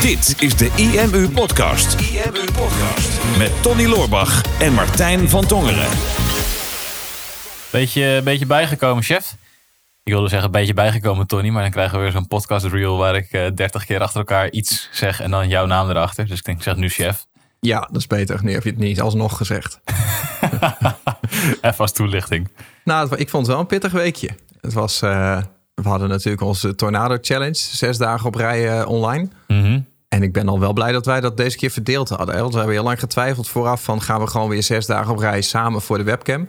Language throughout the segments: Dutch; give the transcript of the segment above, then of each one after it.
Dit is de IMU Podcast. IMU Podcast. Met Tony Loorbach en Martijn van Tongeren. Beetje, beetje bijgekomen, chef. Ik wilde zeggen, een beetje bijgekomen, Tony. Maar dan krijgen we weer zo'n podcast reel waar ik uh, 30 keer achter elkaar iets zeg en dan jouw naam erachter. Dus ik denk, ik zeg nu chef. Ja, dat is beter. Nu heb je het niet alsnog gezegd. Even als toelichting. Nou, ik vond het wel een pittig weekje. Het was, uh, we hadden natuurlijk onze Tornado Challenge, zes dagen op rij uh, online. Mm En ik ben al wel blij dat wij dat deze keer verdeeld hadden. Hè? Want we hebben heel lang getwijfeld vooraf van gaan we gewoon weer zes dagen op rij samen voor de webcam.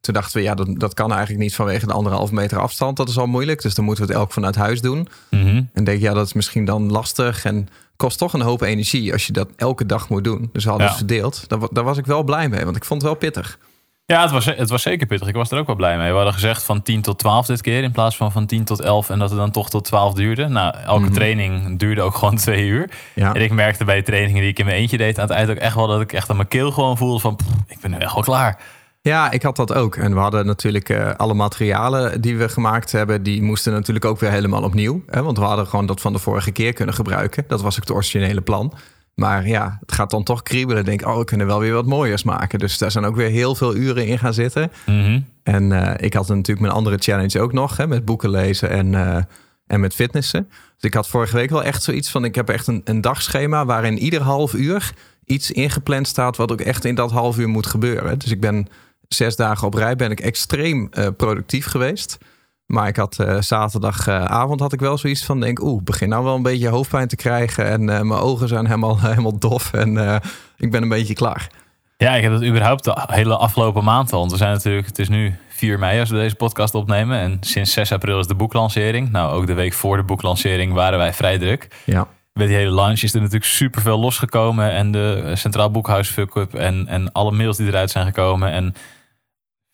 Toen dachten we, ja, dat, dat kan eigenlijk niet vanwege de anderhalf meter afstand. Dat is al moeilijk. Dus dan moeten we het elk vanuit huis doen. Mm -hmm. En denk, ja, dat is misschien dan lastig. En kost toch een hoop energie als je dat elke dag moet doen. Dus we hadden Ja. het verdeeld. Daar, daar was ik wel blij mee, want ik vond het wel pittig. Ja, het was, het was zeker pittig. Ik was er ook wel blij mee. We hadden gezegd van 10 tot 12 dit keer in plaats van van 10 tot 11 en dat het dan toch tot 12 duurde. Nou, elke training duurde ook gewoon twee uur. Ja. En ik merkte bij de trainingen die ik in mijn eentje deed aan het eind ook echt wel dat ik echt aan mijn keel gewoon voelde van pff, ik ben nu echt wel klaar. Ja, ik had dat ook. En we hadden natuurlijk eh, alle materialen die we gemaakt hebben, die moesten natuurlijk ook weer helemaal opnieuw. Hè? Want we hadden gewoon dat van de vorige keer kunnen gebruiken. Dat was ook het originele plan. Maar ja, het gaat dan toch kriebelen. Denk, oh, we kunnen wel weer wat mooiers maken. Dus daar zijn ook weer heel veel uren in gaan zitten. Mhm. En eh, ik had natuurlijk mijn andere challenge ook nog, hè, met boeken lezen en, eh, en met fitnessen. Dus ik had vorige week wel echt zoiets van, ik heb echt een, een dagschema waarin ieder half uur iets ingepland staat wat ook echt in dat half uur moet gebeuren. Dus ik ben zes dagen op rij ben ik extreem eh, productief geweest. Maar ik had eh, zaterdagavond had ik wel zoiets van denk, oeh, begin nou wel een beetje hoofdpijn te krijgen en eh, mijn ogen zijn helemaal, helemaal dof en eh, ik ben een beetje klaar. Ja, ik heb het überhaupt de hele afgelopen maand al. Want we zijn natuurlijk, het is nu 4 mei als we deze podcast opnemen. En sinds 6 april is de boeklancering. Nou, ook de week voor de boeklancering waren wij vrij druk. Ja, Met die hele launch is er natuurlijk superveel losgekomen. En de Centraal Boekhuis fuck-up en, en alle mails die eruit zijn gekomen. En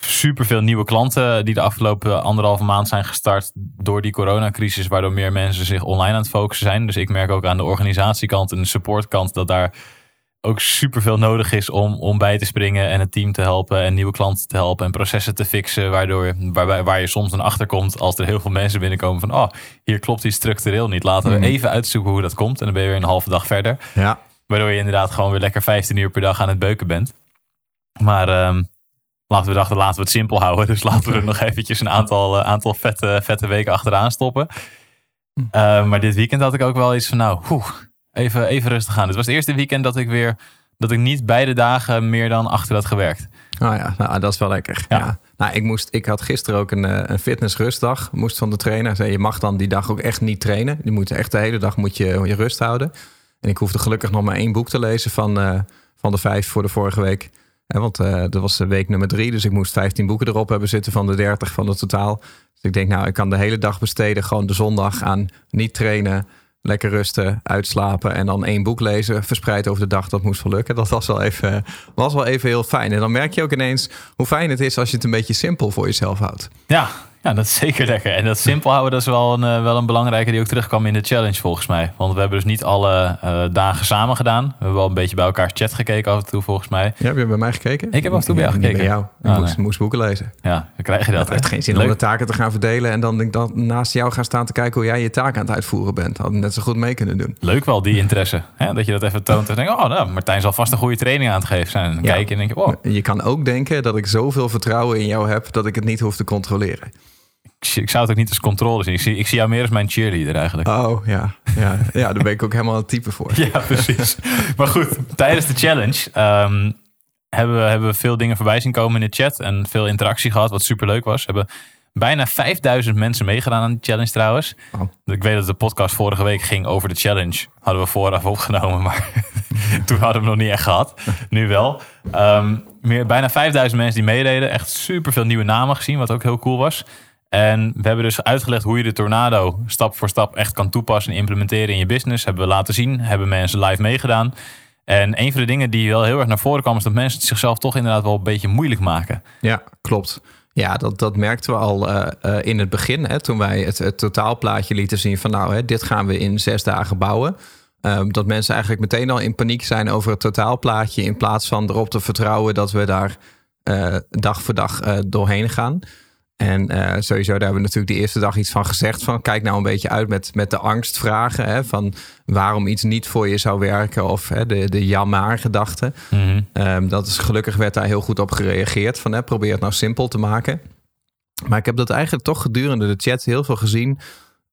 superveel nieuwe klanten die de afgelopen anderhalve maand zijn gestart door die coronacrisis. Waardoor meer mensen zich online aan het focussen zijn. Dus ik merk ook aan de organisatiekant en de supportkant dat daar ook superveel nodig is om, om bij te springen en het team te helpen en nieuwe klanten te helpen en processen te fixen. Waardoor, waar, waar je soms dan achter komt als er heel veel mensen binnenkomen van oh, hier klopt iets structureel niet. Laten we Mhm. even uitzoeken hoe dat komt. En dan ben je weer een halve dag verder. ja. Waardoor je inderdaad gewoon weer lekker 15 uur per dag aan het beuken bent. Maar ehm, laten we dachten, laten we het simpel houden. Dus laten we er nog eventjes een aantal, eh, aantal vette, vette weken achteraan stoppen. Eh, maar dit weekend had ik ook wel iets van, nou, oeh, even, even rustig aan. Het was het eerste weekend dat ik weer, dat ik niet beide dagen meer dan achter had gewerkt. Oh ja, nou, dat is wel lekker. Ja. Ja. Nou, ik, moest, ik had gisteren ook een, eh, een fitnessrustdag. Moest van de trainer. Zei, je mag dan die dag ook echt niet trainen. Je moet echt de hele dag moet je, je rust houden. En ik hoefde gelukkig nog maar één boek te lezen van, van de vijf voor de vorige week. Want eh, dat was week nummer drie. Dus ik moest 15 boeken erop hebben zitten van de 30 van het totaal. Dus ik denk, nou, ik kan de hele dag besteden. Gewoon de zondag aan niet trainen. Lekker rusten, uitslapen en dan één boek lezen, verspreid over de dag. Dat moest wel lukken. Dat was wel, even, was wel even heel fijn. En dan merk je ook ineens hoe fijn het is als je het een beetje simpel voor jezelf houdt. Ja, ja, dat is zeker lekker. En dat simpel houden, dat is wel een, eh, wel een belangrijke die ook terugkwam in de challenge volgens mij. Want we hebben dus niet alle eh, dagen samen gedaan. We hebben wel een beetje bij elkaars chat gekeken af en toe volgens mij. Ja, heb je bij mij gekeken? Ik heb af en toe bij jou gekeken. bij jou. Ik Ah, moest, nee. moest boeken lezen. Ja, dan krijg je dat. Het heeft geen zin Leuk. om de taken te gaan verdelen en dan denk dat naast jou gaan staan te kijken hoe jij je taak aan het uitvoeren bent. Had net zo goed mee kunnen doen. Leuk wel, die interesse. Hè? Dat je dat even toont en denkt, oh nou, Martijn zal vast een goede training aan het geven zijn. Dan Ja. kijk je en denk je, oh, Je kan ook denken dat ik zoveel vertrouwen in jou heb dat ik het niet hoef te controleren. Ik, zou het ook niet als controle zien. Ik zie, ik zie jou meer als mijn cheerleader eigenlijk. Oh ja, ja, ja daar ben ik ook helemaal het type voor. Ja, precies. maar goed, tijdens de challenge ehm, hebben, we, hebben we veel dingen voorbij zien komen in de chat. En veel interactie gehad, wat super leuk was. We hebben bijna 5000 mensen meegedaan aan de challenge trouwens. Wauw. Ik weet dat de podcast vorige week ging over de challenge. Hadden we vooraf opgenomen, maar toen hadden we hem nog niet echt gehad. Nu wel. Ehm, meer, bijna 5000 mensen die meededen. Echt super veel nieuwe namen gezien, wat ook heel cool was. En we hebben dus uitgelegd hoe je de Tornado stap voor stap echt kan toepassen en implementeren in je business. Hebben we laten zien, hebben mensen live meegedaan. En een van de dingen die wel heel erg naar voren kwam, is dat mensen het zichzelf toch inderdaad wel een beetje moeilijk maken. Ja, klopt. Ja, dat, dat merkten we al eh, eh, in het begin. Hè, toen wij het, totaalplaatje lieten zien van nou, hè, dit gaan we in zes dagen bouwen. Ehm, dat mensen eigenlijk meteen al in paniek zijn over het totaalplaatje. In plaats van erop te vertrouwen dat we daar eh, dag voor dag doorheen gaan. En uh, sowieso, daar hebben we natuurlijk de eerste dag iets van gezegd. Van kijk nou een beetje uit met, met de angstvragen. Hè, van waarom iets niet voor je zou werken. Of hè, de, de ja gedachte. Mm dat is gelukkig werd daar heel goed op gereageerd. Van hè, probeer het nou simpel te maken. Maar ik heb dat eigenlijk toch gedurende de chat heel veel gezien.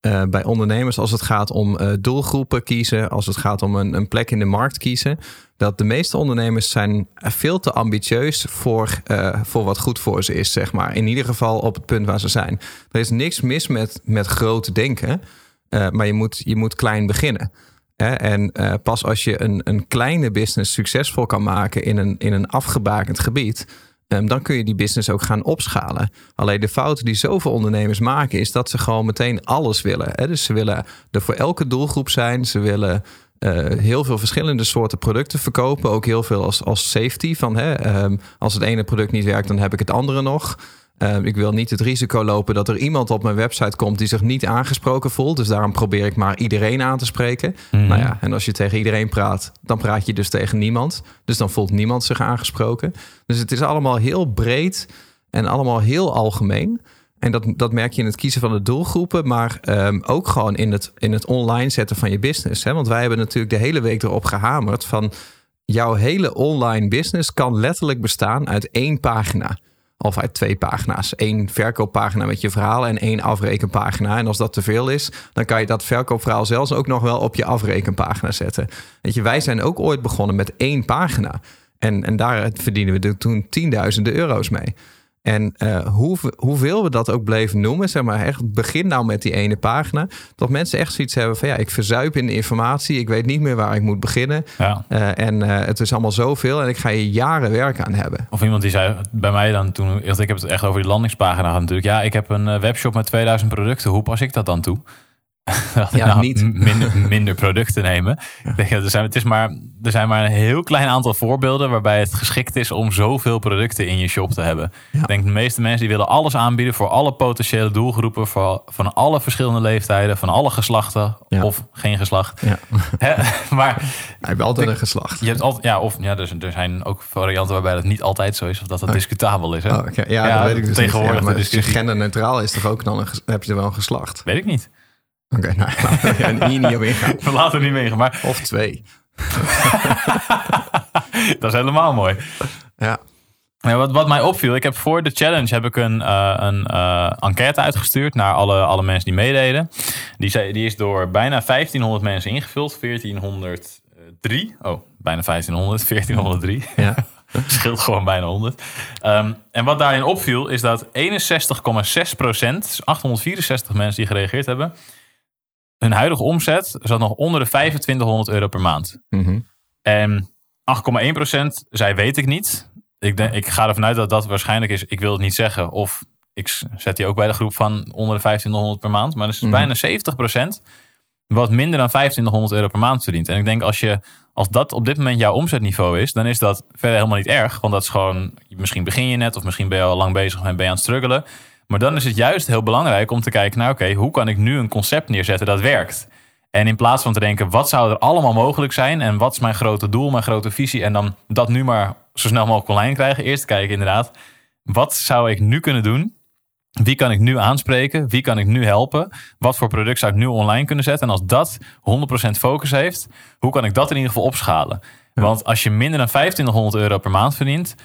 Uh, bij ondernemers als het gaat om uh, doelgroepen kiezen. Als het gaat om een, een plek in de markt kiezen dat de meeste ondernemers zijn veel te ambitieus voor, uh, voor wat goed voor ze is, zeg maar. In ieder geval op het punt waar ze zijn. Er is niks mis met, met groot denken, maar je moet, je moet klein beginnen. Hè? En pas als je een, een kleine business succesvol kan maken in een, in een afgebakend gebied, um, dan kun je die business ook gaan opschalen. Alleen de fout die zoveel ondernemers maken, is dat ze gewoon meteen alles willen. Hè? Dus ze willen er voor elke doelgroep zijn. Ze willen uh, heel veel verschillende soorten producten verkopen. Ook heel veel als, als safety. Van hè, um, als het ene product niet werkt, dan heb ik het andere nog. Uh, ik wil niet het risico lopen dat er iemand op mijn website komt die zich niet aangesproken voelt. Dus daarom probeer ik maar iedereen aan te spreken. Mm. Nou ja, en als je tegen iedereen praat, dan praat je dus tegen niemand. Dus dan voelt niemand zich aangesproken. Dus het is allemaal heel breed en allemaal heel algemeen. En dat, dat merk je in het kiezen van de doelgroepen, maar um, ook gewoon in het, in het online zetten van je business. Hè? Want wij hebben natuurlijk de hele week erop gehamerd van jouw hele online business kan letterlijk bestaan uit één pagina. Of uit twee pagina's. Eén verkooppagina met je verhaal en één afrekenpagina. En als dat te veel is, dan kan je dat verkoopverhaal zelfs ook nog wel op je afrekenpagina zetten. Weet je, wij zijn ook ooit begonnen met één pagina. En, en daar verdienen we toen tienduizenden euro's mee. En uh, hoe, hoeveel we dat ook bleven noemen, zeg maar, echt begin nou met die ene pagina. Dat mensen echt zoiets hebben van ja, ik verzuip in de informatie, ik weet niet meer waar ik moet beginnen. Ja. Uh, en uh, het is allemaal zoveel en ik ga hier jaren werk aan hebben. Of iemand die zei bij mij dan toen, ik heb het echt over die landingspagina natuurlijk. Ja, ik heb een webshop met 2000 producten, hoe pas ik dat dan toe? ja, nou, niet. Minder, minder producten nemen. Ja. er, zijn, het is maar, er zijn maar een heel klein aantal voorbeelden waarbij het geschikt is om zoveel producten in je shop te hebben. Ik denk de meeste mensen die willen alles aanbieden voor alle potentiële doelgroepen, voor, van alle verschillende leeftijden, van alle geslachten of geen geslacht. Ja. maar je hebt altijd een geslacht. Je hebt altijd, ja, of ja, dus, er zijn ook varianten waarbij dat niet altijd zo is of dat dat oh. discutabel is. Hè? Oh, okay. Ja, dat weet ik dus tegenwoordig. Niet. maar je genderneutraal is, toch ook dan een, heb je er wel een geslacht? Weet ik niet. Oké, nou, laten we hier niet op ingaan. We laten er niet mee ingaan, maar... Of twee. dat is helemaal mooi. Ja. Ja, wat, wat mij opviel, ik heb voor de challenge heb ik een, uh, een uh, enquête uitgestuurd naar alle, alle mensen die meededen. Die, zei, die is door bijna 1500 mensen ingevuld. 1403. Oh, bijna 1500. 1403. Ja. Scheelt gewoon bijna 100. Um, en wat daarin opviel is dat 61,6 procent, dus 864 mensen die gereageerd hebben, hun huidige omzet zat nog onder de 2500 euro per maand. Mm En 8,1% zei weet ik niet. Ik, denk, ik ga ervan uit dat dat waarschijnlijk is, ik wil het niet zeggen. Of ik zet die ook bij de groep van onder de 1500 per maand. Maar dat is mm -hmm. bijna 70% wat minder dan 2500 euro per maand verdient. En ik denk als, je, als dat op dit moment jouw omzetniveau is, dan is dat verder helemaal niet erg. Want dat is gewoon, misschien begin je net of misschien ben je al lang bezig en ben je aan het struggelen. Maar dan is het juist heel belangrijk om te kijken naar, oké, hoe kan ik nu een concept neerzetten dat werkt? En in plaats van te denken, wat zou er allemaal mogelijk zijn en wat is mijn grote doel, mijn grote visie en dan dat nu maar zo snel mogelijk online krijgen. Eerst kijken inderdaad, wat zou ik nu kunnen doen? Wie kan ik nu aanspreken? Wie kan ik nu helpen? Wat voor product zou ik nu online kunnen zetten? En als dat 100% focus heeft, hoe kan ik dat in ieder geval opschalen? Want als je minder dan 2500 euro per maand verdient,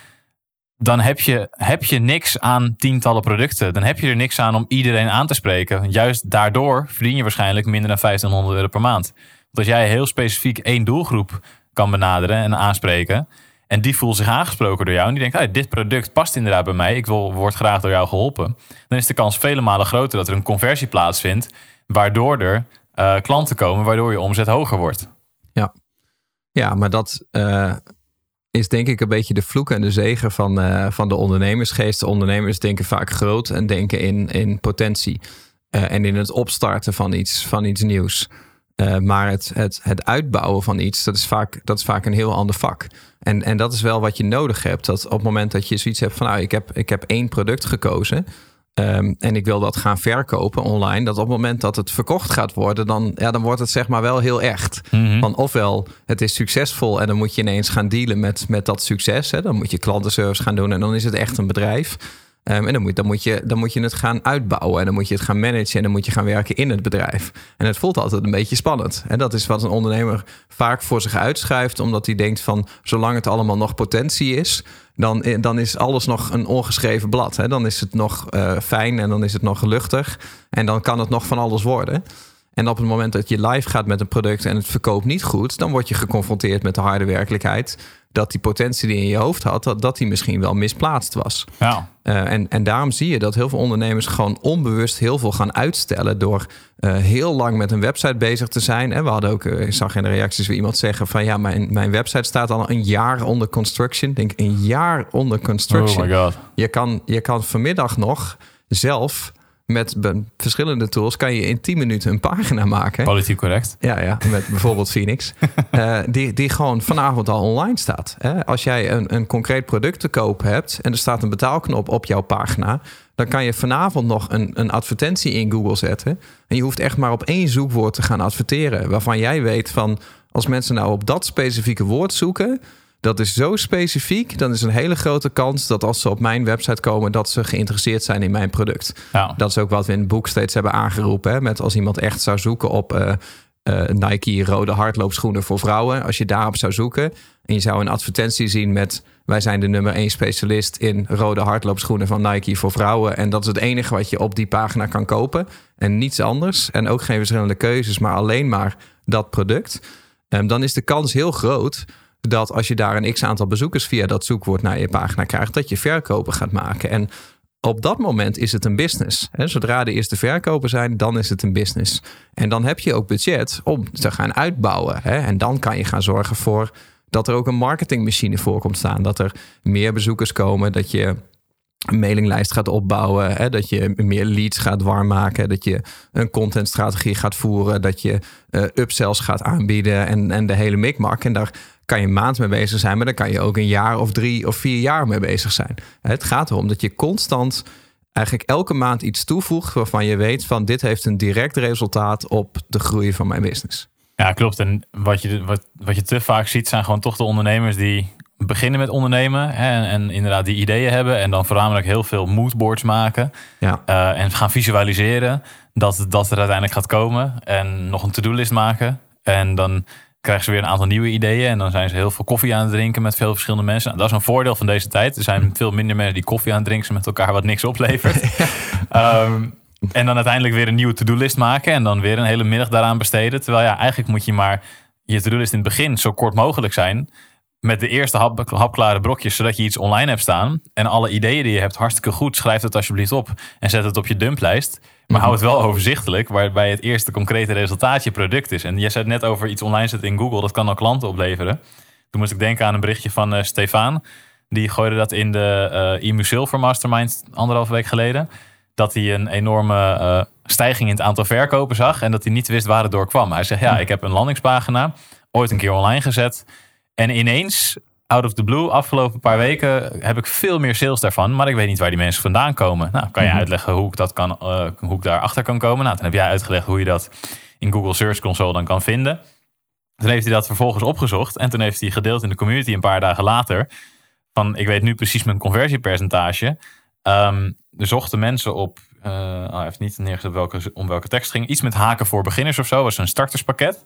dan heb je, heb je niks aan tientallen producten. Dan heb je er niks aan om iedereen aan te spreken. Juist daardoor verdien je waarschijnlijk minder dan 1500 euro per maand. Want als jij heel specifiek één doelgroep kan benaderen en aanspreken. En die voelt zich aangesproken door jou. En die denkt, dit product past inderdaad bij mij. Ik wil, word graag door jou geholpen. Dan is de kans vele malen groter dat er een conversie plaatsvindt. Waardoor er uh, klanten komen, waardoor je omzet hoger wordt. Ja, ja maar dat... Uh is denk ik een beetje de vloek en de zegen van, uh, van de ondernemersgeest. De ondernemers denken vaak groot en denken in, in potentie. Uh, en in het opstarten van iets, van iets nieuws. Uh, maar het, het, het uitbouwen van iets, dat is, vaak, dat is vaak een heel ander vak. En, en dat is wel wat je nodig hebt. Dat op het moment dat je zoiets hebt van, nou, ik heb, ik heb één product gekozen. Um, en ik wil dat gaan verkopen online. Dat op het moment dat het verkocht gaat worden, dan, ja, dan wordt het zeg maar wel heel echt. Mm Want ofwel het is succesvol en dan moet je ineens gaan dealen met, met dat succes. Hè? Dan moet je klantenservice gaan doen en dan is het echt een bedrijf. Ehm, en dan moet, dan, moet je, dan moet je het gaan uitbouwen en dan moet je het gaan managen en dan moet je gaan werken in het bedrijf. En het voelt altijd een beetje spannend. En dat is wat een ondernemer vaak voor zich uitschuift, omdat hij denkt van zolang het allemaal nog potentie is, dan, eh, dan is alles nog een ongeschreven blad. Hè? Dan is het nog uh, fijn en dan is het nog luchtig en dan kan het nog van alles worden. En op het moment dat je live gaat met een product en het verkoopt niet goed, dan word je geconfronteerd met de harde werkelijkheid dat die potentie die je in je hoofd had, dat, dat die misschien wel misplaatst was. Ja. Uh, en, en daarom zie je dat heel veel ondernemers gewoon onbewust heel veel gaan uitstellen door uh, heel lang met een website bezig te zijn. En we hadden ook, uh, ik zag in de reacties weer iemand zeggen van ja, mijn, mijn website staat al een jaar onder construction. Ik denk een jaar onder construction. Oh my god. Je kan, je kan vanmiddag nog zelf met verschillende tools kan je in 10 minuten een pagina maken. Politiek correct. Ja, ja met bijvoorbeeld Phoenix. uh, die, die gewoon vanavond al online staat. Hè? Als jij een, een concreet product te koop hebt en er staat een betaalknop op jouw pagina, dan kan je vanavond nog een, een advertentie in Google zetten. En je hoeft echt maar op één zoekwoord te gaan adverteren. Waarvan jij weet van als mensen nou op dat specifieke woord zoeken dat is zo specifiek. Dan is een hele grote kans dat als ze op mijn website komen, dat ze geïnteresseerd zijn in mijn product. Ja. Dat is ook wat we in het boek steeds hebben aangeroepen. Hè? Met als iemand echt zou zoeken op uh, uh, Nike rode hardloopschoenen voor vrouwen. Als je daarop zou zoeken en je zou een advertentie zien met wij zijn de nummer één specialist in rode hardloopschoenen van Nike voor vrouwen. En dat is het enige wat je op die pagina kan kopen. En niets anders. En ook geen verschillende keuzes, maar alleen maar dat product. Um, dan is de kans heel groot dat als je daar een x aantal bezoekers via dat zoekwoord naar je pagina krijgt, dat je verkopen gaat maken. En op dat moment is het een business. Zodra de eerste verkopen zijn, dan is het een business. En dan heb je ook budget om te gaan uitbouwen. En dan kan je gaan zorgen voor dat er ook een marketingmachine voor komt staan. Dat er meer bezoekers komen, dat je een mailinglijst gaat opbouwen, hè, dat je meer leads gaat warm maken, dat je een contentstrategie gaat voeren, dat je uh, upsells gaat aanbieden en, en de hele mikmak. En daar kan je een maand mee bezig zijn, maar dan kan je ook een jaar of drie of vier jaar mee bezig zijn. Het gaat erom dat je constant eigenlijk elke maand iets toevoegt waarvan je weet van dit heeft een direct resultaat op de groei van mijn business. Ja, klopt. En wat je, wat, wat je te vaak ziet zijn gewoon toch de ondernemers die beginnen met ondernemen hè, en, en, inderdaad die ideeën hebben en dan voornamelijk heel veel moodboards maken ja. uh, en gaan visualiseren dat dat er uiteindelijk gaat komen en nog een to-do-list maken en dan krijgen ze weer een aantal nieuwe ideeën en dan zijn ze heel veel koffie aan het drinken met veel verschillende mensen. Nou, dat is een voordeel van deze tijd. Er zijn veel minder mensen die koffie aan het drinken met elkaar wat niks oplevert. um, en dan uiteindelijk weer een nieuwe to-do-list maken en dan weer een hele middag daaraan besteden. Terwijl ja, eigenlijk moet je maar je to-do-list in het begin zo kort mogelijk zijn met de eerste hap, hapklare brokjes, zodat je iets online hebt staan. En alle ideeën die je hebt, hartstikke goed. Schrijf het alsjeblieft op en zet het op je dumplijst. Maar hou het wel overzichtelijk, waarbij het eerste concrete resultaat je product is. En je zei net over iets online zetten in Google, dat kan al klanten opleveren. Toen moest ik denken aan een berichtje van uh, Stefan. Die gooide dat in de uh, IMU Silver Mastermind anderhalve week geleden. Dat hij een enorme uh, stijging in het aantal verkopen zag. En dat hij niet wist waar het door kwam. Hij zegt, ja, ik heb een landingspagina ooit een keer online gezet. En ineens, out of the blue, afgelopen paar weken heb ik veel meer sales daarvan. Maar ik weet niet waar die mensen vandaan komen. Nou, kan je Mhm. uitleggen hoe ik, dat kan, uh, hoe ik daarachter kan komen? Nou, dan heb jij uitgelegd hoe je dat in Google Search Console dan kan vinden. Toen heeft hij dat vervolgens opgezocht. En toen heeft hij gedeeld in de community een paar dagen later. Van, ik weet nu precies mijn conversiepercentage. Um, er zochten mensen op, uh, oh, hij heeft niet neergezet welke, om welke tekst ging. Iets met haken voor beginners of zo. was een starterspakket.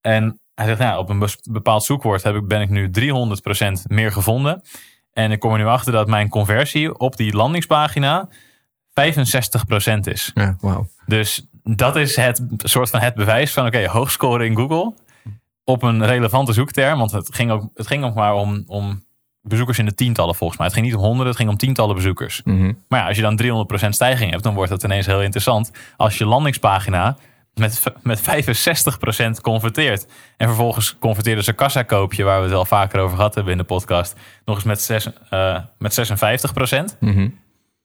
En hij zegt, nou, op een bepaald zoekwoord heb ik, ben ik nu 300% meer gevonden. En ik kom er nu achter dat mijn conversie op die landingspagina 65% is. Ja, wow. Dus dat is het soort van het bewijs van, oké, okay, hoog scoren in Google op een relevante zoekterm. Want het ging ook, het ging ook maar om, om bezoekers in de tientallen volgens mij. Het ging niet om honderden, het ging om tientallen bezoekers. Mm -hmm. Maar ja, als je dan 300% stijging hebt, dan wordt dat ineens heel interessant. Als je landingspagina met, met 65% converteert. En vervolgens converteerde ze kassakoopje, waar we het wel vaker over gehad hebben in de podcast, nog eens met, zes, uh, met 56%. Mm -hmm.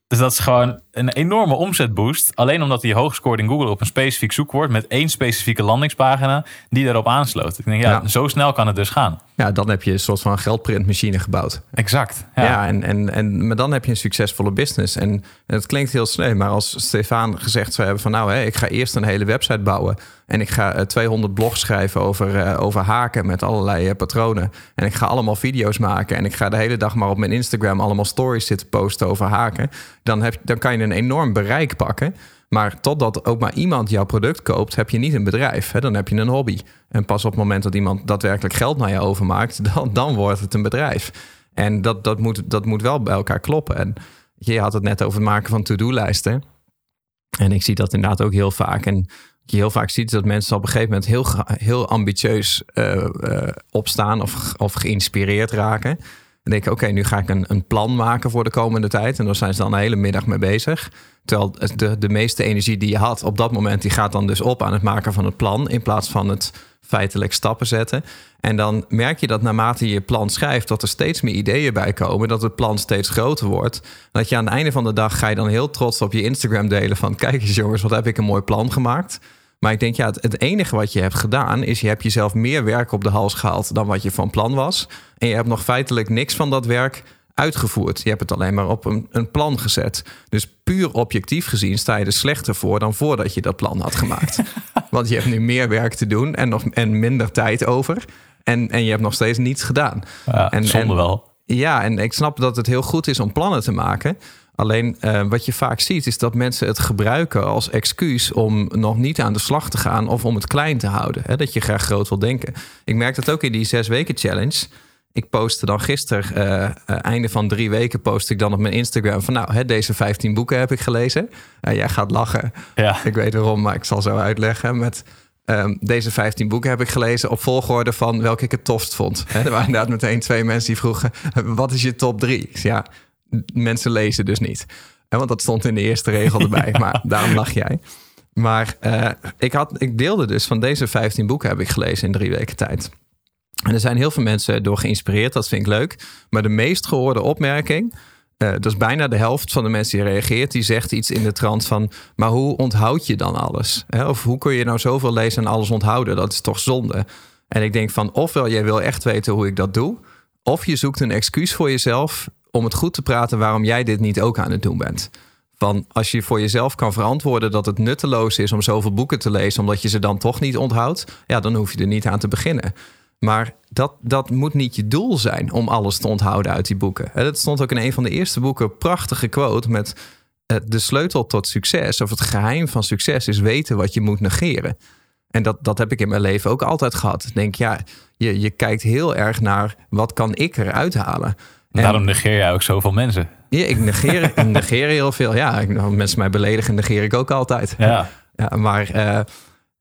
Dus dat is gewoon een enorme omzetboost. Alleen omdat hij hoog scoort in Google op een specifiek zoekwoord met één specifieke landingspagina die daarop aansloot. Ik denk, ja, ja. zo snel kan het dus gaan. Ja, dan heb je een soort van geldprintmachine gebouwd. Exact. Ja, ja en, en, en maar dan heb je een succesvolle business. En, het klinkt heel sneu, maar als Stefan gezegd zou hebben van nou, hè, ik ga eerst een hele website bouwen en ik ga 200 eh, blogs schrijven over, uh, over haken met allerlei uh, patronen. En ik ga allemaal video's maken en ik ga de hele dag maar op mijn Instagram allemaal stories zitten posten over haken. Dan, heb, dan kan je een enorm bereik pakken. Maar totdat ook maar iemand jouw product koopt, heb je niet een bedrijf. Hè? Dan heb je een hobby. En pas op het moment dat iemand daadwerkelijk geld naar je overmaakt, dan, dan wordt het een bedrijf. En dat, dat, moet, dat moet wel bij elkaar kloppen. En je had het net over het maken van to-do-lijsten. En ik zie dat inderdaad ook heel vaak. En je heel vaak ziet dat mensen op een gegeven moment heel, heel ambitieus uh, uh, opstaan of, of geïnspireerd raken. En denken, oké, nu ga ik een, een plan maken voor de komende tijd. En daar zijn ze dan een hele middag mee bezig. Terwijl de, de meeste energie die je had op dat moment, die gaat dan dus op aan het maken van het plan. In plaats van het feitelijk stappen zetten. En dan merk je dat naarmate je je plan schrijft, dat er steeds meer ideeën bij komen. Dat het plan steeds groter wordt. Dat je aan het einde van de dag ga je dan heel trots op je Instagram delen van kijk eens jongens, wat heb ik een mooi plan gemaakt. Maar ik denk, ja, het, enige wat je hebt gedaan is je hebt jezelf meer werk op de hals gehaald dan wat je van plan was. En je hebt nog feitelijk niks van dat werk uitgevoerd. Je hebt het alleen maar op een, een plan gezet. Dus puur objectief gezien sta je er slechter voor dan voordat je dat plan had gemaakt. Want je hebt nu meer werk te doen en, nog, en minder tijd over. En, en je hebt nog steeds niets gedaan. Ja, en, zonde wel. Ja, en ik snap dat het heel goed is om plannen te maken. Alleen uh, wat je vaak ziet is dat mensen het gebruiken als excuus om nog niet aan de slag te gaan of om het klein te houden. Hè? Dat je graag groot wil denken. Ik merk dat ook in die zes weken challenge. Ik postte dan gisteren, uh, uh, einde van drie weken, post ik dan op mijn Instagram van nou, hè, deze 15 boeken heb ik gelezen. jij gaat lachen. Ja. Ik weet waarom, maar ik zal zo uitleggen. Met um, deze 15 boeken heb ik gelezen op volgorde van welke ik het tofst vond. Hè, er waren inderdaad meteen twee mensen die vroegen: wat is je top drie? ja, mensen lezen dus niet. Want dat stond in de eerste regel erbij. maar daarom lach jij. Maar uh, ik, had, ik deelde dus van deze 15 boeken heb ik gelezen in drie weken tijd. En er zijn heel veel mensen door geïnspireerd. Dat vind ik leuk. Maar de meest gehoorde opmerking... Uh, dat is bijna de helft van de mensen die reageert. Die zegt iets in de trant van... maar hoe onthoud je dan alles? Of hoe kun je nou zoveel lezen en alles onthouden? Dat is toch zonde? En ik denk van ofwel jij wil echt weten hoe ik dat doe... of je zoekt een excuus voor jezelf om het goed te praten waarom jij dit niet ook aan het doen bent. Van als je voor jezelf kan verantwoorden dat het nutteloos is om zoveel boeken te lezen, omdat je ze dan toch niet onthoudt, ja, dan hoef je er niet aan te beginnen. Maar dat, dat moet niet je doel zijn om alles te onthouden uit die boeken. Dat stond ook in een van de eerste boeken, prachtige quote met eh, de sleutel tot succes of het geheim van succes is weten wat je moet negeren. En dat, dat heb ik in mijn leven ook altijd gehad. Ik denk, ja, je, je kijkt heel erg naar wat kan ik eruit halen. En Daarom negeer jij ook zoveel mensen. Ja, ik negeer, ik negeer heel veel. Ja, als mensen mij beledigen, negeer ik ook altijd. Ja. ja maar uh,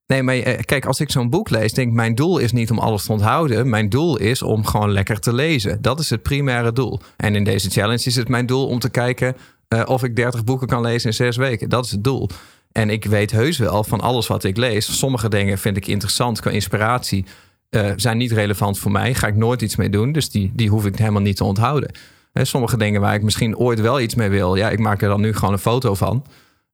nee, maar uh, kijk, als ik zo'n boek lees, denk ik, mijn doel is niet om alles te onthouden. Mijn doel is om gewoon lekker te lezen. Dat is het primaire doel. En in deze challenge is het mijn doel om te kijken uh, of ik 30 boeken kan lezen in zes weken. Dat is het doel. En ik weet heus wel van alles wat ik lees. Sommige dingen vind ik interessant qua inspiratie. Uh, zijn niet relevant voor mij. Ga ik nooit iets mee doen. Dus die, die hoef ik helemaal niet te onthouden. He, sommige dingen waar ik misschien ooit wel iets mee wil. Ja, ik maak er dan nu gewoon een foto van.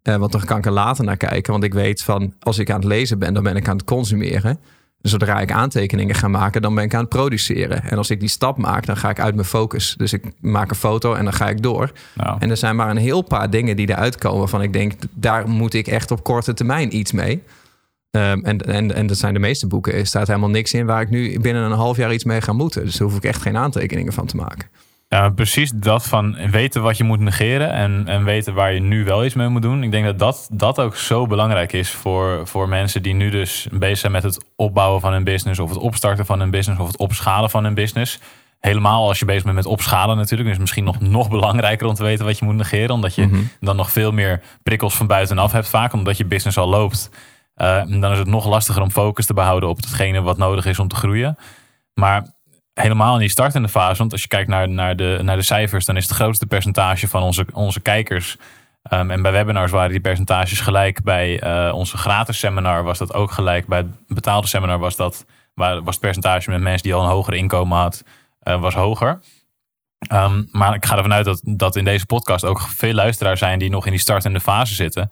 Uh, want dan kan ik er later naar kijken. Want ik weet van als ik aan het lezen ben, dan ben ik aan het consumeren. Zodra ik aantekeningen ga maken, dan ben ik aan het produceren. En als ik die stap maak, dan ga ik uit mijn focus. Dus ik maak een foto en dan ga ik door. Nou. En er zijn maar een heel paar dingen die eruit komen waarvan ik denk, daar moet ik echt op korte termijn iets mee. Um, en, en, en dat zijn de meeste boeken. Er staat helemaal niks in waar ik nu binnen een half jaar iets mee ga moeten. Dus daar hoef ik echt geen aantekeningen van te maken. Ja, precies dat van weten wat je moet negeren en, en weten waar je nu wel iets mee moet doen. Ik denk dat dat, dat ook zo belangrijk is voor, voor mensen die nu dus bezig zijn met het opbouwen van hun business of het opstarten van hun business of het opschalen van hun business. Helemaal als je bezig bent met opschalen natuurlijk. is misschien nog, nog belangrijker om te weten wat je moet negeren. Omdat je Mhm. dan nog veel meer prikkels van buitenaf hebt vaak. Omdat je business al loopt. Uh, dan is het nog lastiger om focus te behouden op hetgene wat nodig is om te groeien. Maar helemaal in die startende fase, want als je kijkt naar, naar, de, naar de cijfers, dan is het grootste percentage van onze, onze kijkers. Um, en bij webinars waren die percentages gelijk. Bij uh, onze gratis seminar was dat ook gelijk. Bij het betaalde seminar was, dat, was het percentage met mensen die al een hoger inkomen had, uh, was hoger. Um, maar ik ga ervan uit dat, dat in deze podcast ook veel luisteraars zijn die nog in die startende fase zitten.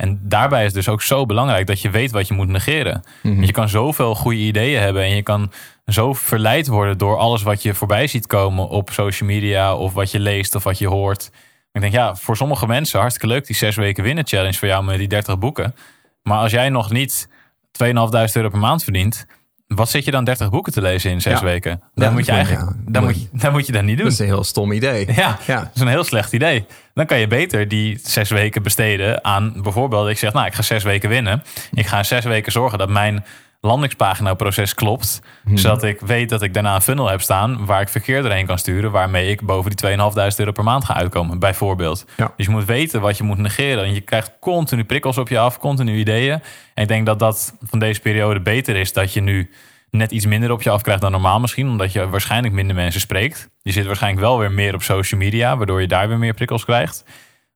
En daarbij is het dus ook zo belangrijk dat je weet wat je moet negeren. Mhm. Want Je kan zoveel goede ideeën hebben en je kan zo verleid worden door alles wat je voorbij ziet komen op social media of wat je leest of wat je hoort. Ik denk, ja, voor sommige mensen hartstikke leuk die zes weken winnen challenge voor jou met die 30 boeken. Maar als jij nog niet 2.500 euro per maand verdient, wat zit je dan 30 boeken te lezen in zes Ja. weken? Dan Ja, moet je eigenlijk, ja. dan moet je, dan moet je dat niet doen. Dat is een heel stom idee. Ja, Ja. dat is een heel slecht idee. Dan kan je beter die zes weken besteden aan bijvoorbeeld, ik zeg, nou, ik ga zes weken winnen. Ik ga zes weken zorgen dat mijn landingspagina-proces klopt. Mhm. Zodat ik weet dat ik daarna een funnel heb staan waar ik verkeer doorheen kan sturen. Waarmee ik boven die 2.500 euro per maand ga uitkomen, bijvoorbeeld. Ja. Dus je moet weten wat je moet negeren. En je krijgt continu prikkels op je af, continu ideeën. En ik denk dat dat van deze periode beter is dat je nu net iets minder op je af krijgt dan normaal misschien. Omdat je waarschijnlijk minder mensen spreekt. Je zit waarschijnlijk wel weer meer op social media, waardoor je daar weer meer prikkels krijgt.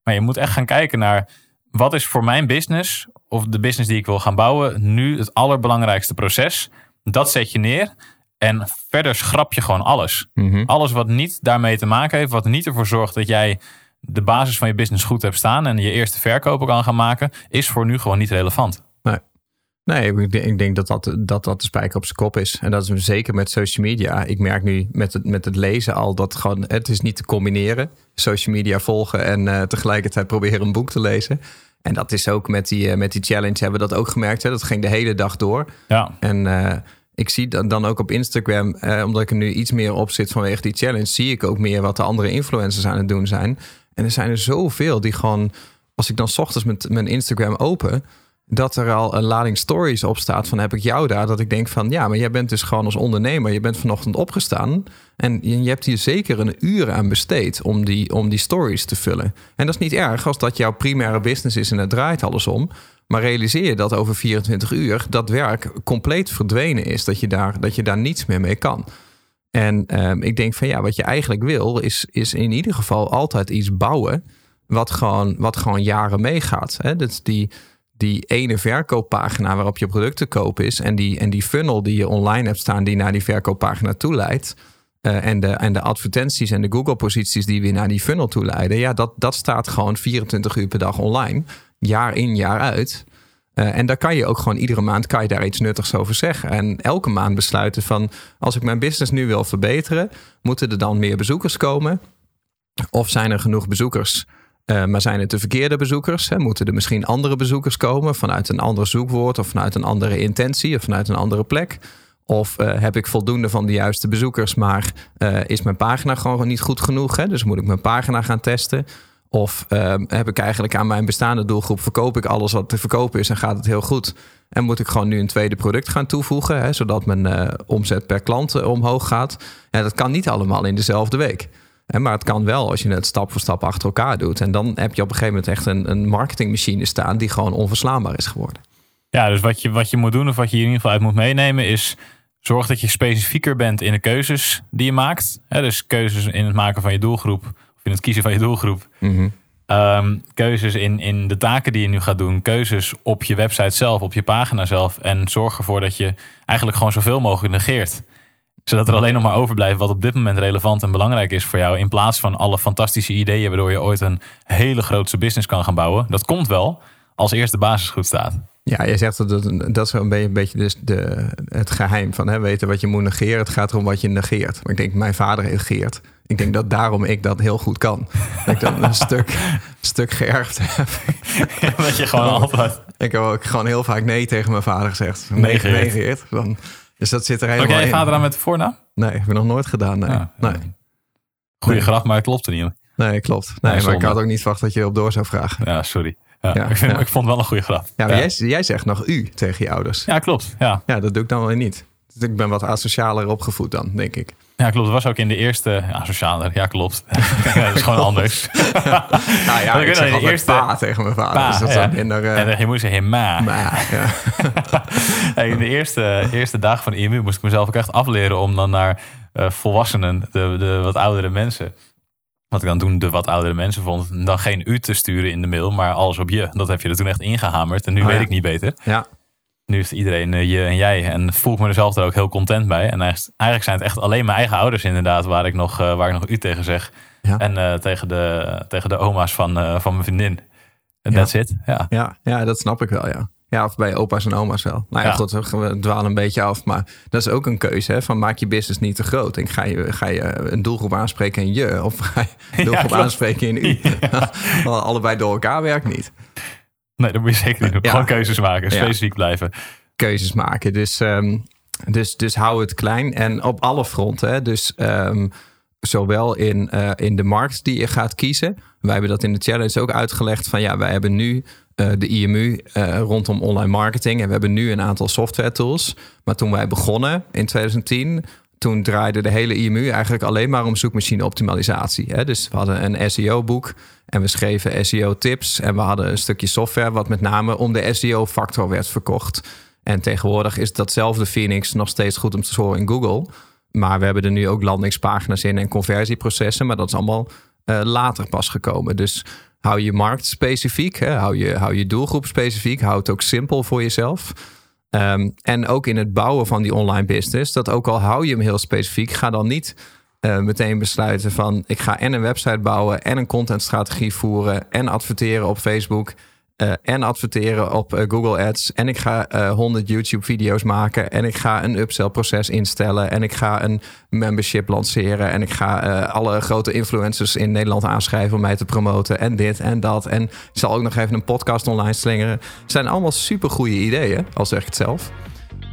Maar je moet echt gaan kijken naar wat is voor mijn business of de business die ik wil gaan bouwen nu het allerbelangrijkste proces. Dat zet je neer en verder schrap je gewoon alles. Mhm. Alles wat niet daarmee te maken heeft, wat niet ervoor zorgt dat jij de basis van je business goed hebt staan en je eerste verkopen kan gaan maken, is voor nu gewoon niet relevant. Nee, ik denk, ik denk dat, dat, dat dat de spijker op zijn kop is. En dat is zeker met social media. Ik merk nu met het, met het lezen al dat gewoon, het is niet te combineren. Social media volgen en eh, tegelijkertijd proberen een boek te lezen. En dat is ook met die, eh, met die challenge hebben we dat ook gemerkt. Hè? Dat ging de hele dag door. Ja, En eh, ik zie dan, dan ook op Instagram, eh, omdat ik er nu iets meer op zit vanwege die challenge, zie ik ook meer wat de andere influencers aan het doen zijn. En er zijn er zoveel die gewoon, als ik dan 's ochtends met mijn Instagram open, dat er al een lading stories op staat van heb ik jou daar, dat ik denk van ja, maar jij bent dus gewoon als ondernemer, je bent vanochtend opgestaan en je, hebt hier zeker een uur aan besteed om die, om die stories te vullen. En dat is niet erg als dat jouw primaire business is en het draait alles om. Maar realiseer je dat over 24 uur dat werk compleet verdwenen is. Dat je daar, dat je daar niets meer mee kan. En ehm, ik denk van ja, wat je eigenlijk wil, is, is in ieder geval altijd iets bouwen. Wat gewoon, wat gewoon jaren meegaat. Hè? Dat die, die ene verkooppagina waarop je product te koop is. En die, en die funnel die je online hebt staan, die naar die verkooppagina toe leidt. eh, en, de, en de advertenties en de Google-posities die weer naar die funnel toe leiden. Ja, dat, dat staat gewoon 24 uur per dag online. Jaar in, jaar uit. Eh, en daar kan je ook gewoon iedere maand kan je daar iets nuttigs over zeggen. En elke maand besluiten van als ik mijn business nu wil verbeteren, moeten er dan meer bezoekers komen? Of zijn er genoeg bezoekers? Eh, maar zijn het de verkeerde bezoekers? Hè? Moeten er misschien andere bezoekers komen vanuit een ander zoekwoord of vanuit een andere intentie of vanuit een andere plek? Of eh, heb ik voldoende van de juiste bezoekers, maar eh, is mijn pagina gewoon niet goed genoeg? Hè? Dus moet ik mijn pagina gaan testen? Of ehm, heb ik eigenlijk aan mijn bestaande doelgroep verkoop ik alles wat te verkopen is en gaat het heel goed? En moet ik gewoon nu een tweede product gaan toevoegen, hè, zodat mijn omzet per klant omhoog gaat? Ja, dat kan niet allemaal in dezelfde week. Maar het kan wel als je het stap voor stap achter elkaar doet. En dan heb je op een gegeven moment echt een, een marketingmachine staan die gewoon onverslaanbaar is geworden. Ja, dus wat je, wat je moet doen, of wat je in ieder geval uit moet meenemen, is zorg dat je specifieker bent in de keuzes die je maakt. Dus keuzes in het maken van je doelgroep, of in het kiezen van je doelgroep. Ehm, keuzes in, in de taken die je nu gaat doen. Keuzes op je website zelf, op je pagina zelf. En zorg ervoor dat je eigenlijk gewoon zoveel mogelijk negeert. Zodat er alleen nog maar overblijft wat op dit moment relevant en belangrijk is voor jou. In plaats van alle fantastische ideeën waardoor je ooit een hele grootse business kan gaan bouwen. Dat komt wel als eerst de basis goed staat. Ja, je zegt dat dat, dat is een beetje, een beetje dus de, het geheim van hè, weten wat je moet negeren. Het gaat erom wat je negeert. Maar ik denk, mijn vader heet Geert. Ik denk dat daarom ik dat heel goed kan. Dat ik dat een stuk, stuk geërfd heb. dat je gewoon altijd... Ik heb ook gewoon heel vaak nee tegen mijn vader gezegd. Nee, Nee, Geert. nee Geert. Dan, dus dat zit er Oké, je vader aan met de voornaam? Nee, heb ik nog nooit gedaan. Nee, Ja, nee. Goeie Nee. grap, maar het klopt er niet. nee klopt. Nee, maar ik had ook niet verwacht dat je erop door zou vragen. Ja, sorry. Ja, Ja, ik, vind, ja. ik vond het wel een goede grap. Ja, maar. Jij, jij zegt nog u tegen je ouders. Ja, klopt. Ja. Ja, dat doe ik dan weer niet. Dus ik ben wat asocialer opgevoed dan, denk ik. Ja, klopt. Het was ook in de eerste... Ja, socialer. Ja, klopt. ja, dat is gewoon anders. Nou ja, Ik ik zeg de eerste- pa tegen mijn vader. Pa, dus dat is ja. minder... eh, En dan- je moet zeggen ma. ja. Hey, in de eerste, eerste dagen van de IMU moest ik mezelf ook echt afleren om dan naar eh, volwassenen, de, de wat oudere mensen. Wat ik dan toen de wat oudere mensen vond, dan geen u te sturen in de mail, maar alles op je. Dat heb je er toen echt ingehamerd. En nu Oh, weet ja. ik niet beter. ja. Nu is iedereen eh, je en jij. En voel ik me er zelf er ook heel content bij. En eigenlijk zijn het echt alleen mijn eigen ouders inderdaad waar ik nog, eh, waar ik nog u tegen zeg. Ja. En eh, tegen, de, tegen de oma's van, van mijn vriendin. En Ja. that's it. Ja. Ja, ja, dat snap ik wel, ja. Ja, of bij opa's en oma's wel. Nou ja, Ja. goed, we dwalen een beetje af. Maar dat is ook een keuze, hè. Van maak je business niet te groot. En ga je, ga je een doelgroep aanspreken in je... of ga je een doelgroep aanspreken in u. Allebei door elkaar werkt niet. Nee, dat moet je zeker niet doen. Ja. Gewoon keuzes maken. Specifiek blijven. keuzes maken. Dus, ehm, dus, dus hou het klein en op alle fronten. Hè. Dus ehm, zowel in, eh, in de markt die je gaat kiezen. Wij hebben dat in de challenge ook uitgelegd. Van ja, wij hebben nu eh, de IMU eh, rondom online marketing. En we hebben nu een aantal software tools. Maar toen wij begonnen in 2010... Toen draaide de hele IMU eigenlijk alleen maar om zoekmachine optimalisatie. Hè? Dus we hadden een SEO-boek en we schreven SEO-tips. En we hadden een stukje software wat met name om de SEO-factor werd verkocht. En tegenwoordig is datzelfde Phoenix nog steeds goed om te scoren in Google. Maar we hebben er nu ook landingspagina's in en conversieprocessen. Maar dat is allemaal eh, later pas gekomen. Dus hou je markt specifiek. Hè? Hou, je, hou je doelgroep specifiek. Hou het ook simpel voor jezelf. Ehm, en ook in het bouwen van die online business. Dat ook al hou je hem heel specifiek. Ga dan niet eh, meteen besluiten van... ik ga en een website bouwen en een contentstrategie voeren... en adverteren op Facebook... eh, en adverteren op eh, Google Ads. En ik ga eh 100 YouTube-video's maken. En ik ga een upsell-proces instellen. En ik ga een membership lanceren. En ik ga alle grote influencers in Nederland aanschrijven om mij te promoten. En dit en dat. En ik zal ook nog even een podcast online slingeren. Het zijn allemaal supergoeie ideeën, al zeg ik het zelf.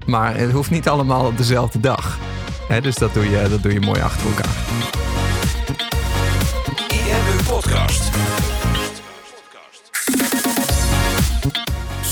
Maar het hoeft niet allemaal op dezelfde dag. Hè, dus dat doe, je, dat doe je mooi achter elkaar.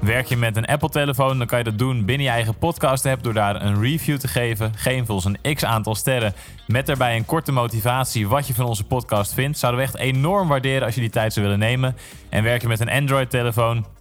Werk je met een Apple-telefoon, dan kan je dat doen binnen je eigen podcast-app door daar een review te geven. Geef ons een x aantal sterren met daarbij een korte motivatie wat je van onze podcast vindt. Zouden we echt enorm waarderen als je die tijd zou willen nemen. En werk je met een Android-telefoon,